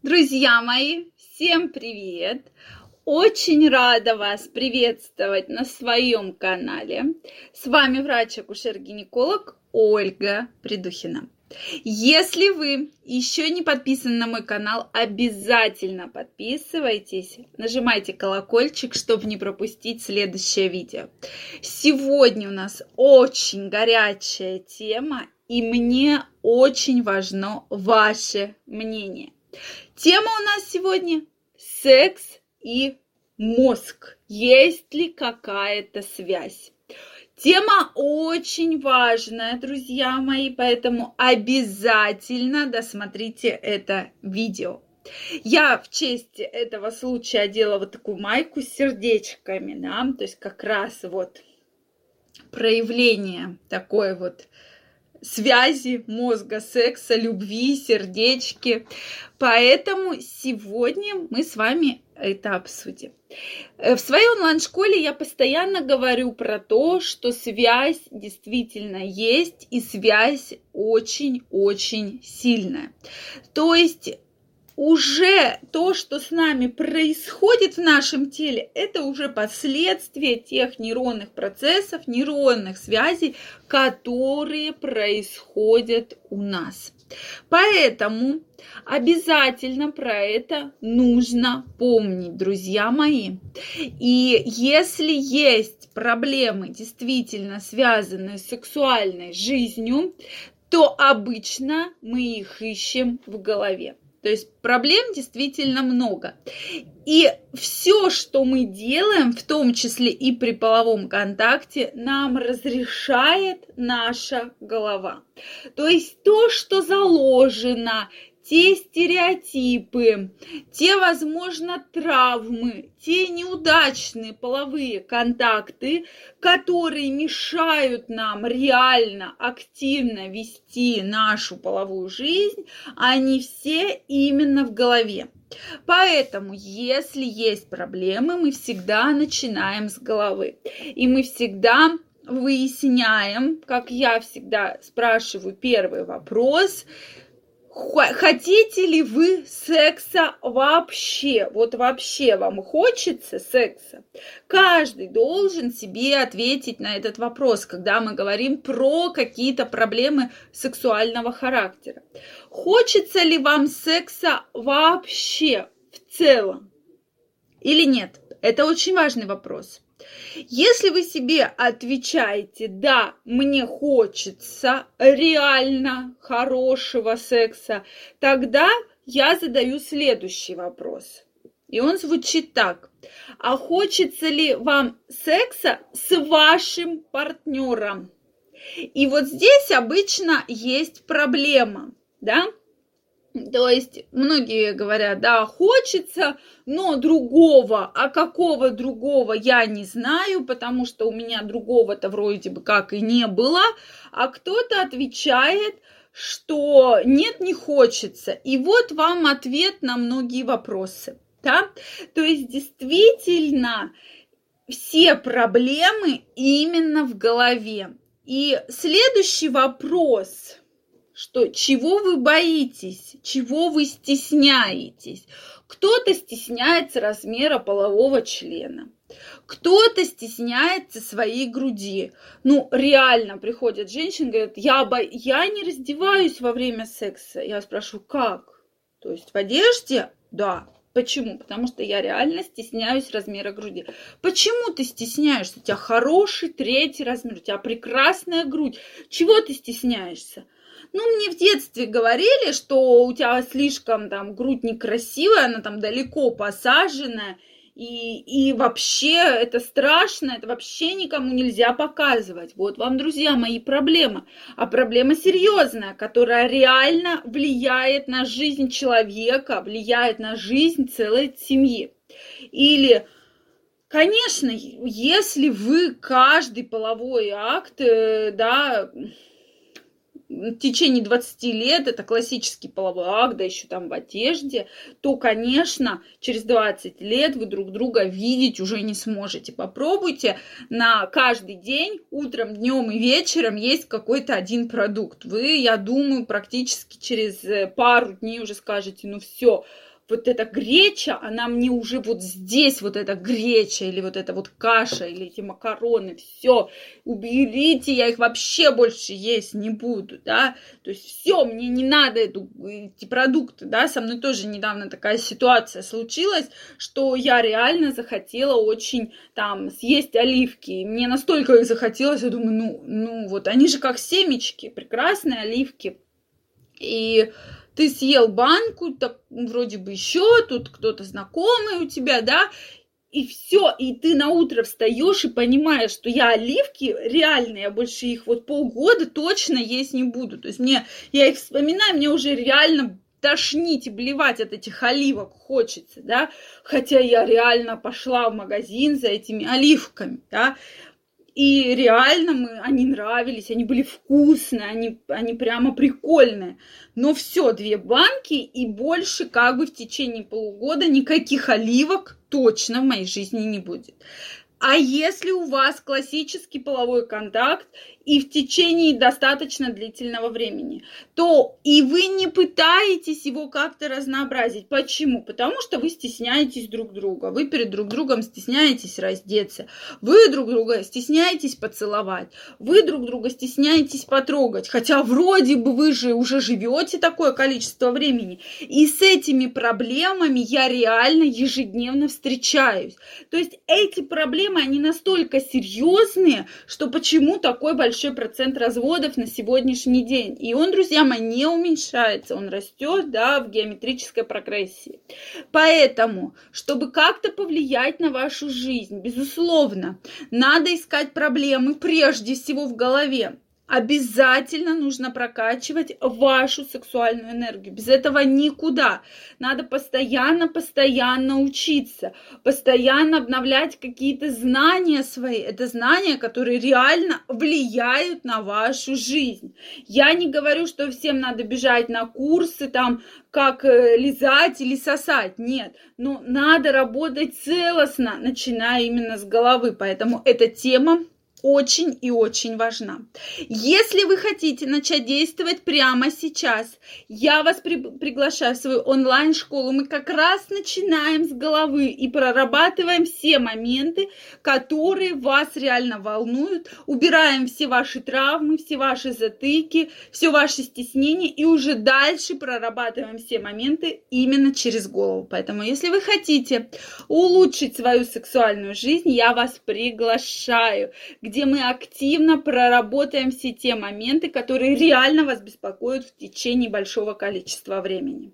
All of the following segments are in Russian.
Друзья мои, всем привет! Очень рада вас приветствовать на своем канале. С вами врач-акушер-гинеколог Ольга Придухина. Если вы еще не подписаны на мой канал, обязательно подписывайтесь, нажимайте колокольчик, чтобы не пропустить следующее видео. Сегодня у нас очень горячая тема, и мне очень важно ваше мнение. Тема у нас сегодня секс и мозг. Есть ли какая-то связь? Тема очень важная, друзья мои, поэтому обязательно досмотрите это видео. Я в честь этого случая одела вот такую майку с сердечками, да, то есть как раз вот проявление такой вот связи мозга, секса, любви, сердечки. Поэтому сегодня мы с вами это обсудим. Э, в своей онлайн-школе я постоянно говорю про то, что связь действительно есть, и связь очень-очень сильная. То есть уже то, что с нами происходит в нашем теле, это уже последствия тех нейронных процессов, нейронных связей, которые происходят у нас. Поэтому обязательно про это нужно помнить, друзья мои. И если есть проблемы, действительно связанные с сексуальной жизнью, то обычно мы их ищем в голове. То есть проблем действительно много. И все, что мы делаем, в том числе и при половом контакте, нам разрешает наша голова. То есть то, что заложено, те стереотипы, те, возможно, травмы, те неудачные половые контакты, которые мешают нам реально активно вести нашу половую жизнь, они все именно в голове. Поэтому, если есть проблемы, мы всегда начинаем с головы. И мы всегда выясняем, как я всегда спрашиваю первый вопрос – Хотите ли вы секса вообще? Вот вообще вам хочется секса? Каждый должен себе ответить на этот вопрос, когда мы говорим про какие-то проблемы сексуального характера. Хочется ли вам секса вообще в целом? Или нет? Это очень важный вопрос. Если вы себе отвечаете, да, мне хочется реально хорошего секса, тогда я задаю следующий вопрос. И он звучит так. А хочется ли вам секса с вашим партнером? И вот здесь обычно есть проблема, да? То есть многие говорят, да, хочется, но другого, а какого другого я не знаю, потому что у меня другого-то вроде бы как и не было, а кто-то отвечает, что нет, не хочется. И вот вам ответ на многие вопросы. Да? То есть действительно все проблемы именно в голове. И следующий вопрос – что чего вы боитесь, чего вы стесняетесь. Кто-то стесняется размера полового члена, кто-то стесняется своей груди. Ну, реально приходят женщины, говорят, я, бо... я не раздеваюсь во время секса. Я спрашиваю, как? То есть в одежде? Да. Почему? Потому что я реально стесняюсь размера груди. Почему ты стесняешься? У тебя хороший третий размер, у тебя прекрасная грудь. Чего ты стесняешься? Ну, мне в детстве говорили, что у тебя слишком там грудь некрасивая, она там далеко посаженная, и, и вообще это страшно, это вообще никому нельзя показывать. Вот вам, друзья, мои проблемы. А проблема серьезная, которая реально влияет на жизнь человека, влияет на жизнь целой семьи. Или Конечно, если вы каждый половой акт, э, да, в течение 20 лет, это классический половой акт, да еще там в одежде, то, конечно, через 20 лет вы друг друга видеть уже не сможете. Попробуйте на каждый день, утром, днем и вечером есть какой-то один продукт. Вы, я думаю, практически через э, пару дней уже скажете, ну все, вот эта греча, она мне уже вот здесь, вот эта греча, или вот эта вот каша, или эти макароны, все, уберите, я их вообще больше есть не буду, да, то есть все, мне не надо эту, эти продукты, да, со мной тоже недавно такая ситуация случилась, что я реально захотела очень там съесть оливки, мне настолько их захотелось, я думаю, ну, ну вот, они же как семечки, прекрасные оливки, и ты съел банку, так вроде бы еще, тут кто-то знакомый у тебя, да, и все, и ты на утро встаешь и понимаешь, что я оливки реальные, я больше их вот полгода точно есть не буду. То есть мне, я их вспоминаю, мне уже реально тошнить и блевать от этих оливок хочется, да, хотя я реально пошла в магазин за этими оливками, да, и реально мы, они нравились, они были вкусные, они, они прямо прикольные. Но все, две банки и больше как бы в течение полугода никаких оливок точно в моей жизни не будет. А если у вас классический половой контакт и в течение достаточно длительного времени, то и вы не пытаетесь его как-то разнообразить. Почему? Потому что вы стесняетесь друг друга. Вы перед друг другом стесняетесь раздеться. Вы друг друга стесняетесь поцеловать. Вы друг друга стесняетесь потрогать. Хотя вроде бы вы же уже живете такое количество времени. И с этими проблемами я реально ежедневно встречаюсь. То есть эти проблемы, они настолько серьезные, что почему такой большой процент разводов на сегодняшний день. И он, друзья мои, не уменьшается, он растет, да, в геометрической прогрессии. Поэтому, чтобы как-то повлиять на вашу жизнь, безусловно, надо искать проблемы прежде всего в голове обязательно нужно прокачивать вашу сексуальную энергию. Без этого никуда. Надо постоянно, постоянно учиться, постоянно обновлять какие-то знания свои. Это знания, которые реально влияют на вашу жизнь. Я не говорю, что всем надо бежать на курсы, там, как э, лизать или сосать. Нет. Но надо работать целостно, начиная именно с головы. Поэтому эта тема очень и очень важна. Если вы хотите начать действовать прямо сейчас, я вас при приглашаю в свою онлайн-школу. Мы как раз начинаем с головы и прорабатываем все моменты, которые вас реально волнуют, убираем все ваши травмы, все ваши затыки, все ваши стеснения и уже дальше прорабатываем все моменты именно через голову. Поэтому, если вы хотите улучшить свою сексуальную жизнь, я вас приглашаю где мы активно проработаем все те моменты, которые реально вас беспокоят в течение большого количества времени.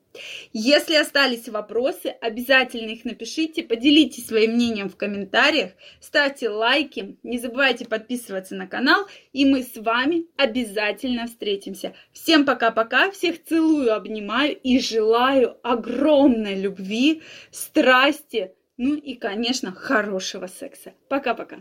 Если остались вопросы, обязательно их напишите, поделитесь своим мнением в комментариях, ставьте лайки, не забывайте подписываться на канал, и мы с вами обязательно встретимся. Всем пока-пока, всех целую, обнимаю и желаю огромной любви, страсти, ну и, конечно, хорошего секса. Пока-пока.